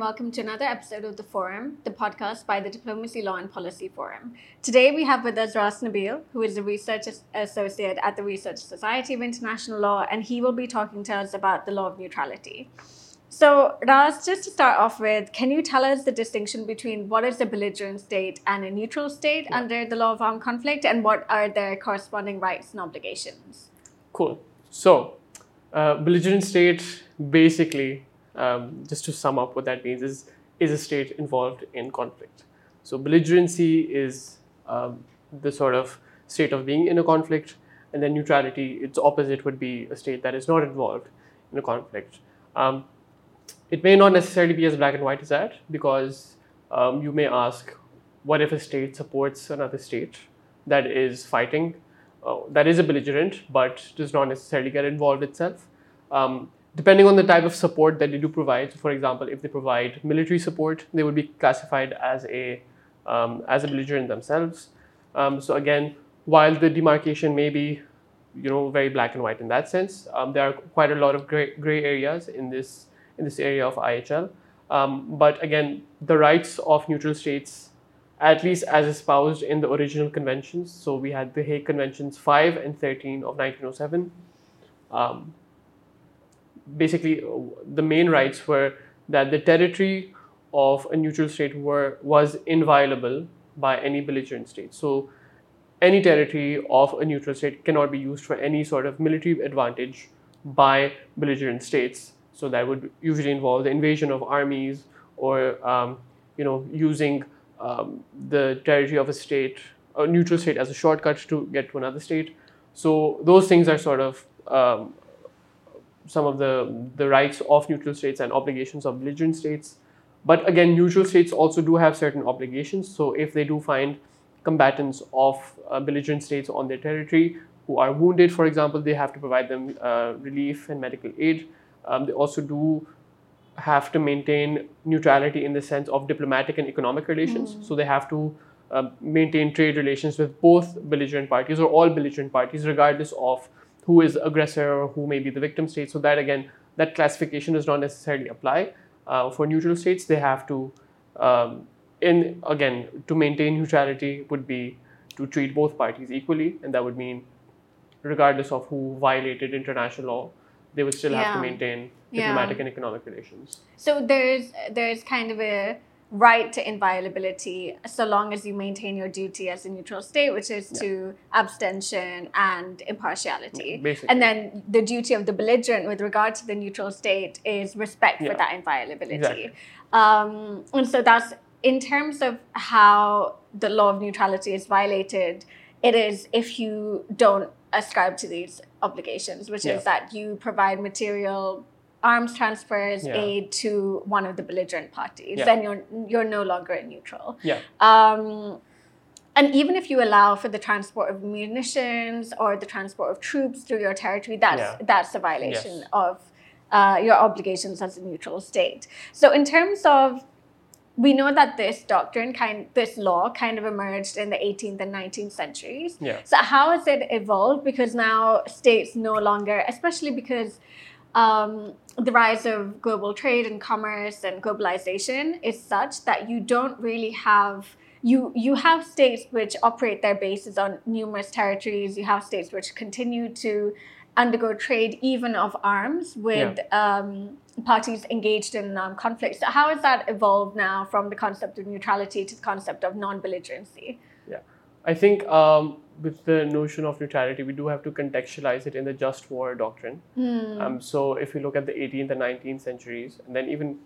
Hello, everyone, and welcome to another episode of The Forum, the podcast by the Diplomacy Law and Policy Forum. Today, we have with us Raas Nabeel, who is a research associate at the Research Society of International Law, and he will be talking to us about the law of neutrality. So, Raas, just to start off with, can you tell us the distinction between what is a belligerent state and a neutral state yeah. under the law of armed conflict, and what are their corresponding rights and obligations? Cool. So, uh, belligerent state basically um, just to sum up what that means is is a state involved in conflict. So belligerency is um, the sort of state of being in a conflict, and then neutrality, its opposite would be a state that is not involved in a conflict. Um, it may not necessarily be as black and white as that because um, you may ask, what if a state supports another state that is fighting, uh, that is a belligerent, but does not necessarily get involved itself? Um, depending on the type of support that they do provide. So for example, if they provide military support, they would be classified as a um, as a belligerent themselves. Um, so again, while the demarcation may be, you know, very black and white in that sense, um, there are quite a lot of gray, gray areas in this in this area of IHL. Um, but again, the rights of neutral states, at least as espoused in the original conventions. So we had the Hague Conventions 5 and 13 of 1907 basically the main rights were that the territory of a neutral state were was inviolable by any belligerent state. So any territory of a neutral state cannot be used for any sort of military advantage by belligerent states. So that would usually involve the invasion of armies or um, you know using um, the territory of a state, a neutral state, as a shortcut to get to another state. So those things are sort of um, some of the, the rights of neutral states and obligations of belligerent states. But again, neutral states also do have certain obligations. So if they do find combatants of uh, belligerent states on their territory who are wounded, for example, they have to provide them uh, relief and medical aid. Um, they also do have to maintain neutrality in the sense of diplomatic and economic relations. Mm. So they have to uh, maintain trade relations with both belligerent parties or all belligerent parties, regardless of who is aggressor or who may be the victim state. So that again, that classification does not necessarily apply. Uh, for neutral states, they have to, um, in again, to maintain neutrality would be to treat both parties equally, and that would mean, regardless of who violated international law, they would still yeah. have to maintain diplomatic yeah. and economic relations. So there's there's kind of a right to inviolability so long as you maintain your duty as a neutral state, which is yeah. to abstention and impartiality. Basically. And then the duty of the belligerent with regard to the neutral state is respect yeah. for that inviolability. Exactly. Um, and so that's in terms of how the law of neutrality is violated, it is if you don't ascribe to these obligations, which yeah. is that you provide material arms transfers yeah. aid to one of the belligerent parties, yeah. then you're you're no longer a neutral. Yeah. Um, and even if you allow for the transport of munitions or the transport of troops through your territory, that's yeah. that's a violation yes. of uh, your obligations as a neutral state. So in terms of we know that this doctrine kind this law kind of emerged in the 18th and 19th centuries. Yeah. So how has it evolved? Because now states no longer, especially because um, the rise of global trade and commerce and globalization is such that you don't really have you you have states which operate their bases on numerous territories. You have states which continue to undergo trade even of arms with yeah. um, parties engaged in um, conflict so how has that evolved now from the concept of neutrality to the concept of non-belligerency? Yeah. I think um, with the notion of neutrality, we do have to contextualize it in the just war doctrine. Mm. Um, so if we look at the 18th and 19th centuries, and then even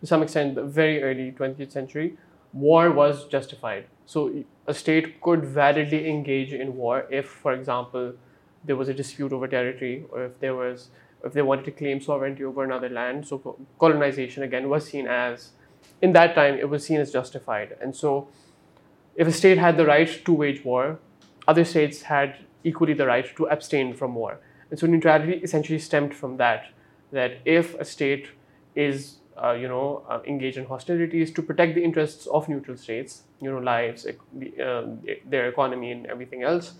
to some extent the very early 20th century, war was justified. So a state could validly engage in war if, for example, there was a dispute over territory, or if there was if they wanted to claim sovereignty over another land. So colonization again was seen as in that time it was seen as justified, and so if a state had the right to wage war other states had equally the right to abstain from war. And so neutrality essentially stemmed from that, that if a state is, uh, you know, uh, engaged in hostilities to protect the interests of neutral states, you know, lives, um, their economy and everything else,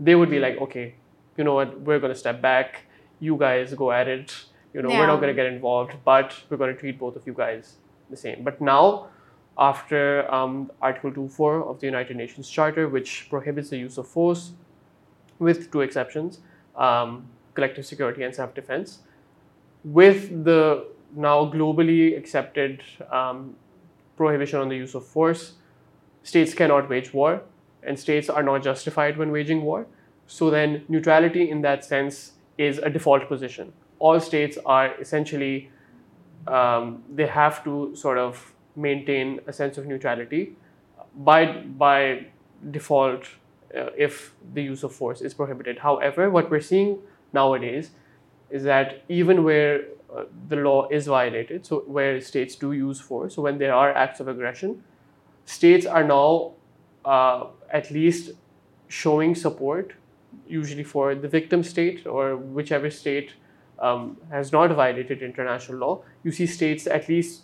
they would be like, okay, you know what, we're going to step back, you guys go at it, You know, we're not going to get involved, but we're going to treat both of you guys the same. But now, after um, Article 2.4 of the United Nations Charter, which prohibits the use of force, with two exceptions, um, collective security and self-defense, with the now globally accepted um, prohibition on the use of force, states cannot wage war, and states are not justified when waging war. So then, neutrality in that sense is a default position. All states are essentially um, they have to sort of maintain a sense of neutrality by by default uh, if the use of force is prohibited. However, what we're seeing nowadays is that even where uh, the law is violated, so where states do use force, so when there are acts of aggression, states are now uh, at least showing support, usually for the victim state or whichever state um, has not violated international law. You see states at least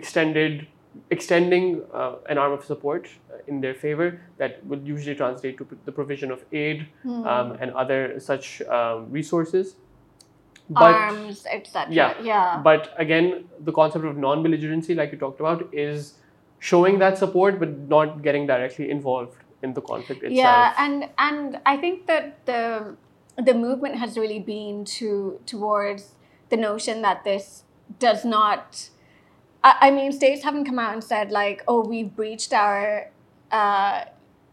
extended extending uh, an arm of support uh, in their favor that would usually translate to p- the provision of aid um, and other such um, resources. Arms, etc. Yeah. Yeah. But again, the concept of non-belligerency, like you talked about, is showing that support but not getting directly involved in the conflict itself. Yeah, and and I think that the the movement has really been to towards the notion that this does not. I, I mean, states haven't come out and said like, "Oh, we've breached our." Uh,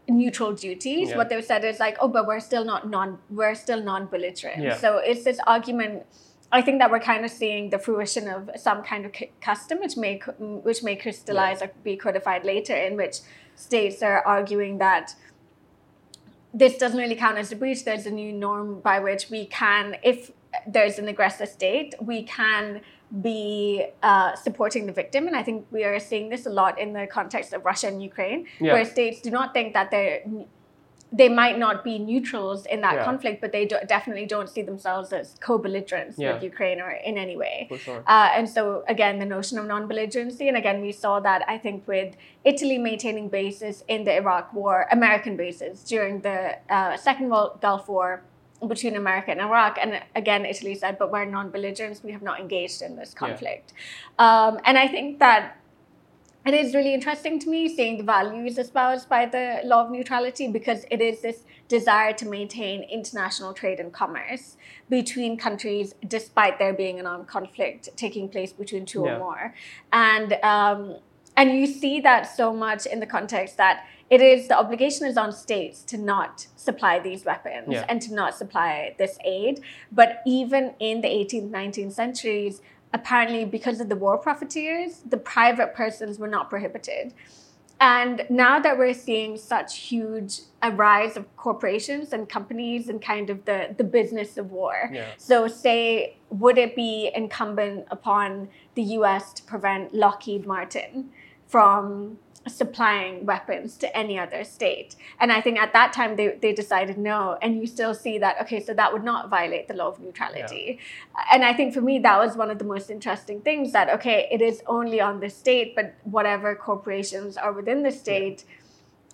neutral duties Yeah. what they've said is like oh but we're still not non we're still non-belligerent Yeah. so it's this argument i think that we're kind of seeing the fruition of some kind of cu- custom which may which may crystallize or be codified later in which states are arguing that this doesn't really count as a breach. There's a new norm by which we can, if there's an aggressor state, we can be uh, supporting the victim. And I think we are seeing this a lot in the context of Russia and Ukraine, Yeah. where states do not think that they're they might not be neutrals in that Yeah. conflict, but they do, definitely don't see themselves as co-belligerents Yeah. with Ukraine or in any way. Sure. Uh, and so again, the notion of non-belligerency, and again, we saw that I think with Italy maintaining bases in the Iraq War, American bases during the uh, Second Gul- Gulf War between America and Iraq, and again, Italy said, "But we're non-belligerents; we have not engaged in this conflict." Um, and I think that it is really interesting to me seeing the values espoused by the law of neutrality because it is this desire to maintain international trade and commerce between countries despite there being an armed conflict taking place between two Yeah. or more and um, and you see that so much in the context that it is the obligation is on states to not supply these weapons Yeah. and to not supply this aid but even in the 18th 19th centuries apparently because of the war profiteers, the private persons were not prohibited. And now that we're seeing such huge a rise of corporations and companies and kind of the, the business of war. Yeah. So say, would it be incumbent upon the US to prevent Lockheed Martin from supplying weapons to any other state? And I think at that time they, they decided no. And you still see that, okay, so that would not violate the law of neutrality. And I think for me, that was one of the most interesting things that, okay, it is only on the state, but whatever corporations are within the state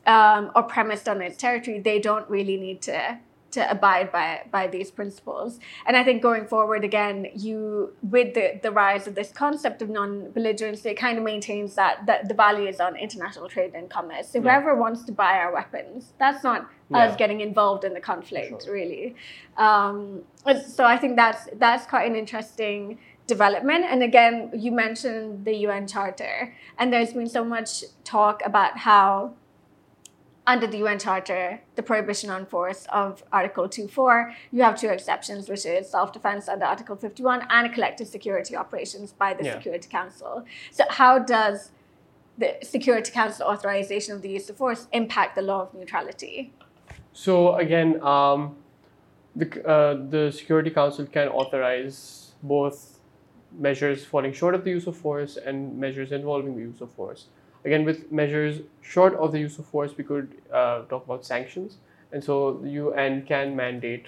um, or premised on its territory, they don't really need to to abide by by these principles. And I think going forward again, you with the, the rise of this concept of non-belligerency, it kind of maintains that, that the value is on international trade and commerce. So Yeah. whoever wants to buy our weapons, that's not Yeah. us getting involved in the conflict, Sure. really. Um, so I think that's that's quite an interesting development. And again, you mentioned the UN Charter, and there's been so much talk about how under the UN Charter, the prohibition on force of Article 2.4, you have two exceptions, which is self-defense under Article 51 and collective security operations by the Yeah. Security Council. So how does the Security Council authorization of the use of force impact the law of neutrality? So again, um, the uh, the Security Council can authorize both measures falling short of the use of force and measures involving the use of force. Again, with measures short of the use of force, we could uh, talk about sanctions, and so the UN can mandate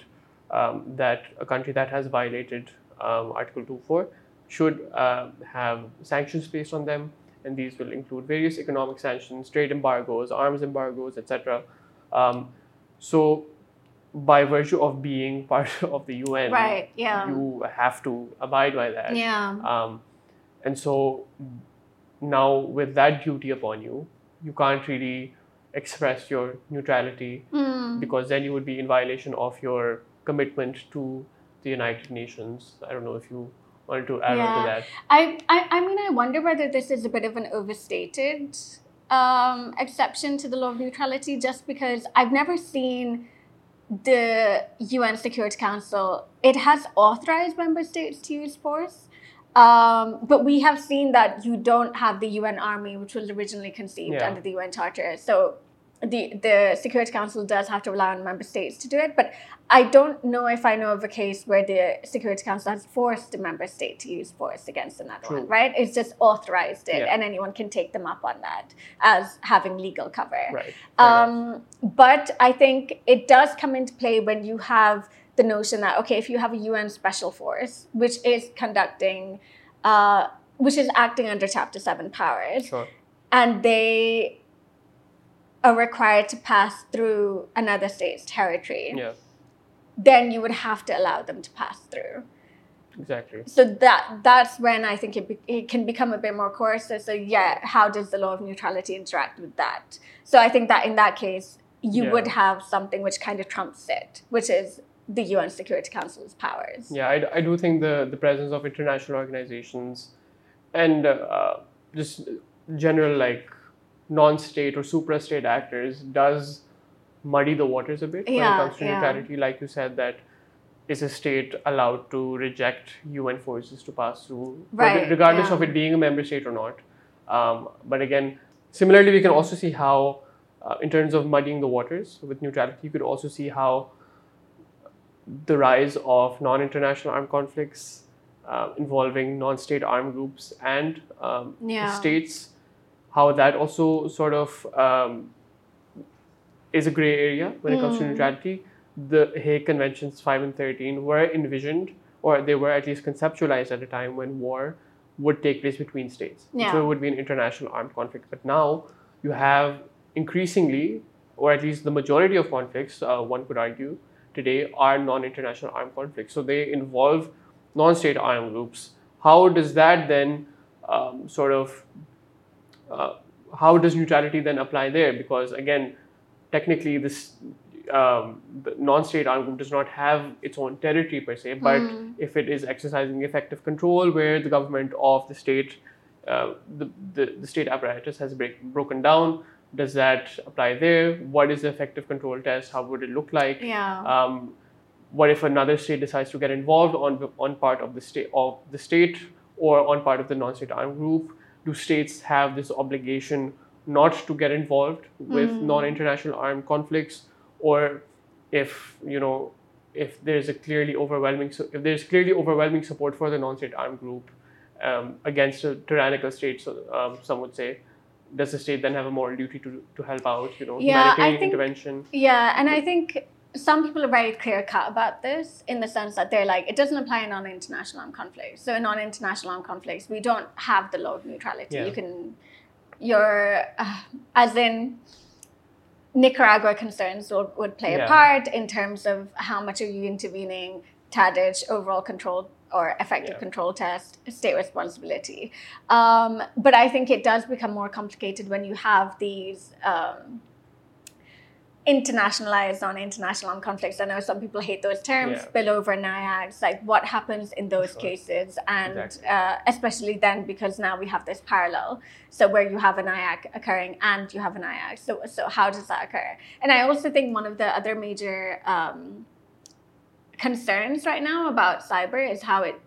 um, that a country that has violated um, Article 2.4 should uh, have sanctions placed on them, and these will include various economic sanctions, trade embargoes, arms embargoes, etc. Um, so by virtue of being part of the UN, Right, yeah. you have to abide by that. Yeah. Um, and so now, with that duty upon you, you can't really express your neutrality Mm. because then you would be in violation of your commitment to the United Nations. I don't know if you wanted to add on Yeah. to that. I, I, I mean, I wonder whether this is a bit of an overstated um, exception to the law of neutrality, just because I've never seen the UN Security Council. It has authorized member states to use force. Um, but we have seen that you don't have the UN Army, which was originally conceived Yeah. under the UN Charter. So the the Security Council does have to rely on member states to do it. But I don't know if I know of a case where the Security Council has forced a member state to use force against another True. one, right? It's just authorized it, Yeah. and anyone can take them up on that as having legal cover. Right. Um, but I think it does come into play when you have the notion that okay, if you have a UN special force which is conducting, uh, which is acting under Chapter Seven powers, Sure. and they are required to pass through another state's territory, Yeah. then you would have to allow them to pass through. Exactly. So that that's when I think it, be, it can become a bit more coercive. So yeah, how does the law of neutrality interact with that? So I think that in that case, you Yeah. would have something which kind of trumps it, which is the UN Security Council's powers. Yeah, I, I do think the, the presence of international organizations and uh, just general like non-state or supra-state actors does muddy the waters a bit when it comes to yeah. neutrality. Like you said, that is a state allowed to reject UN forces to pass through, Right, regardless yeah. of it being a member state or not. Um, but again, similarly, we can also see how, uh, in terms of muddying the waters with neutrality, you could also see how the rise of non-international armed conflicts uh, involving non-state armed groups and um, Yeah. states, how that also sort of um, is a gray area when it comes to Mm. neutrality. The Hague Conventions 5 and 13 were envisioned, or they were at least conceptualized at a time when war would take place between states. Yeah. So it would be an international armed conflict. But now you have increasingly, or at least the majority of conflicts, uh, one could argue, today are non-international armed conflicts. So they involve non-state armed groups. How does that then um, sort of uh, how does neutrality then apply there? Because again, technically, this um, the non-state armed group does not have its own territory per se, but Mm. if it is exercising effective control, where the government of the state, uh, the, the the state apparatus has break, broken down, does that apply there? What is the effective control test? How would it look like? Yeah. um, what if another state decides to get involved on on part of the state of the state or on part of the non-state armed group? Do states have this obligation not to get involved with Mm. non-international armed conflicts, or if you know if there's a clearly overwhelming so if there's clearly overwhelming support for the non-state armed group um, against a tyrannical state, so um, some would say. Does the state then have a moral duty to, to help out, you know, Yeah, I humanitarian think- intervention? Yeah, and I think some people are very clear cut about this in the sense that they're like, it doesn't apply in non international armed conflicts. So, in non international armed conflicts, we don't have the law of neutrality. Yeah. You can, you're, uh, as in, Nicaragua concerns would, would play Yeah. a part in terms of how much are you intervening, TADIC, overall control or effective Yeah. control test, state responsibility. Um, but I think it does become more complicated when you have these. Um, internationalized non international armed conflicts. I know some people hate those terms, Yeah. spillover, NIACs, like what happens in those Sure. cases, and Exactly. uh, especially then because now we have this parallel. So where you have an IAC occurring and you have an IAC. So so how does that occur? And I also think one of the other major um, concerns right now about cyber is how it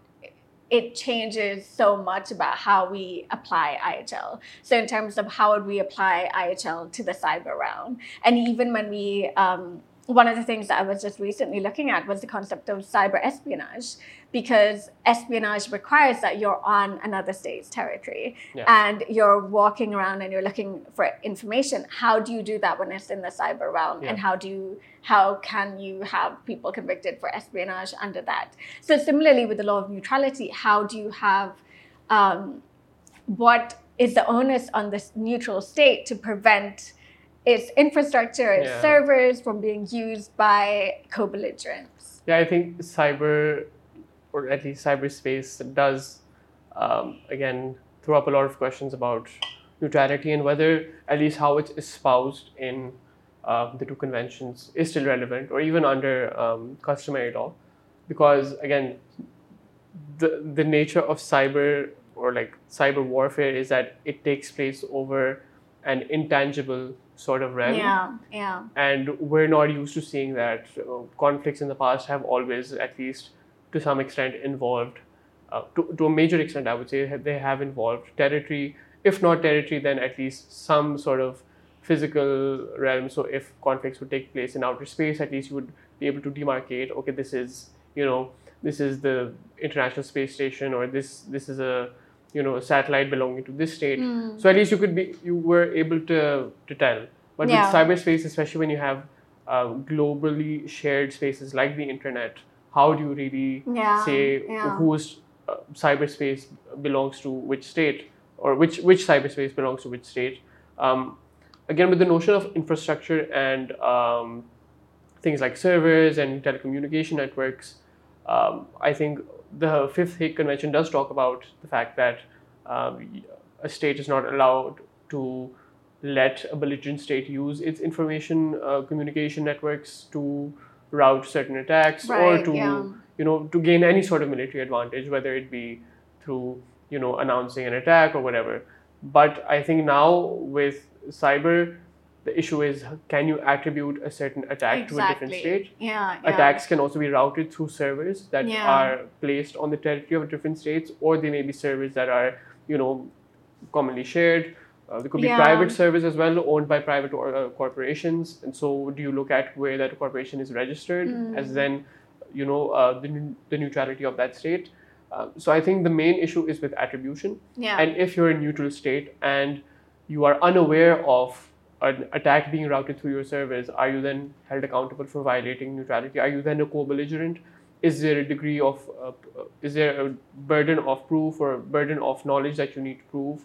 it changes so much about how we apply IHL. So in terms of how would we apply IHL to the cyber realm, and even when we um, one of the things that I was just recently looking at was the concept of cyber espionage, because espionage requires that you're on another state's territory Yeah. and you're walking around and you're looking for information. How do you do that when it's in the cyber realm? And how do you, how can you have people convicted for espionage under that? So similarly with the law of neutrality, how do you have um, what is the onus on this neutral state to prevent its infrastructure, its Yeah. servers from being used by co-belligerents. Yeah, I think cyber, or at least cyberspace, does um, again throw up a lot of questions about neutrality and whether at least how it's espoused in uh, the two conventions is still relevant, or even under um, customary law, because again, the the nature of cyber or like cyber warfare is that it takes place over an intangible sort of realm. Yeah, yeah, and we're not used to seeing that uh, conflicts in the past have always at least to some extent involved uh, to, to a major extent i would say they have involved territory. If not territory then at least some sort of physical realm. So if conflicts would take place in outer space at least you would be able to demarcate okay this is you know this is the international space station or this this is a you know a satellite belonging to this state Mm. so at least you could be you were able to to tell but Yeah. with cyberspace especially when you have uh, globally shared spaces like the internet how do you really yeah. say yeah. whose uh, cyberspace belongs to which state or which which cyberspace belongs to which state um, again with the notion of infrastructure and um, things like servers and telecommunication networks um, i think the fifth hague convention does talk about the fact that um, a state is not allowed to let a belligerent state use its information uh, communication networks to route certain attacks or to yeah. you know to gain any sort of military advantage whether it be through you know announcing an attack or whatever but i think now with cyber the issue is can you attribute a certain attack to a different state Yeah, yeah. attacks can also be routed through servers that Yeah. are placed on the territory of different states or they may be servers that are you know commonly shared uh, there could be Yeah. private servers as well owned by private or, uh, corporations and so do you look at where that corporation is registered Mm. as then you know uh, the, the neutrality of that state uh, so i think the main issue is with attribution Yeah. and if you're a neutral state and you are unaware of an attack being routed through your servers, are you then held accountable for violating neutrality? Are you then a co-belligerent? Is there a degree of, uh, is there a burden of proof or a burden of knowledge that you need to prove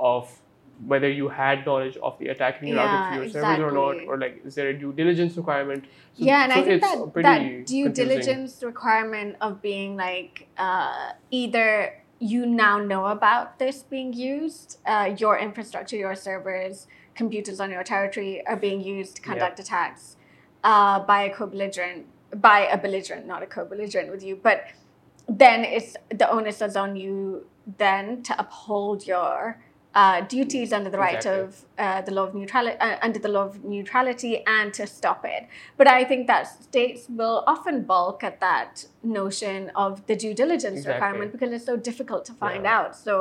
of whether you had knowledge of the attack being routed through your servers or not? Or like, is there a due diligence requirement? So- yeah, and so I think it's that, pretty that due confusing. diligence requirement of being like uh, either you now know about this being used, uh, your infrastructure, your servers, computers on your territory are being used to Yeah. conduct attacks uh, by a co-belligerent, by a belligerent, not a co-belligerent with you, but then it's the onus is on you then to uphold your uh, duties under the right Exactly. of uh, the law of neutrality, uh, under the law of neutrality, and to stop it. But I think that states will often balk at that notion of the due diligence Exactly. requirement because it's so difficult to find Yeah. out. So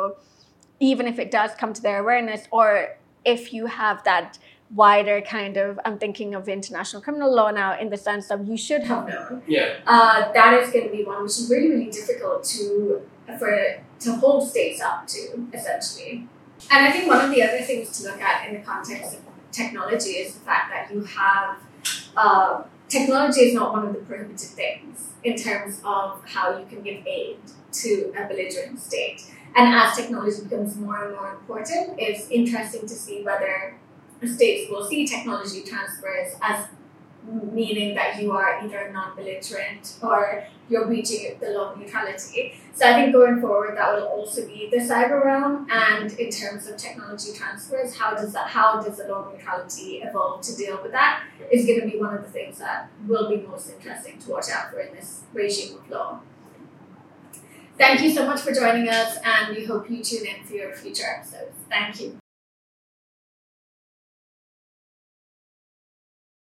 even if it does come to their awareness, or if you have that wider kind of, I'm thinking of international criminal law now in the sense of you should have known. Yeah. uh, that is going to be one which is really really difficult to for to hold states up to essentially. And i think one of the other things to look at in the context of technology is the fact that you have uh, technology is not one of the prohibited things in terms of how you can give aid to a belligerent state and as technology becomes more and more important it's interesting to see whether states will see technology transfers as meaning that you are either non-belligerent or you're breaching the law of neutrality. So I think going forward, that will also be the cyber realm. And in terms of technology transfers, how does that, how does the law of neutrality evolve to deal with that? Is going to be one of the things that will be most interesting to watch out for in this regime of law. Thank you so much for joining us, and we hope you tune in for your future episodes. Thank you.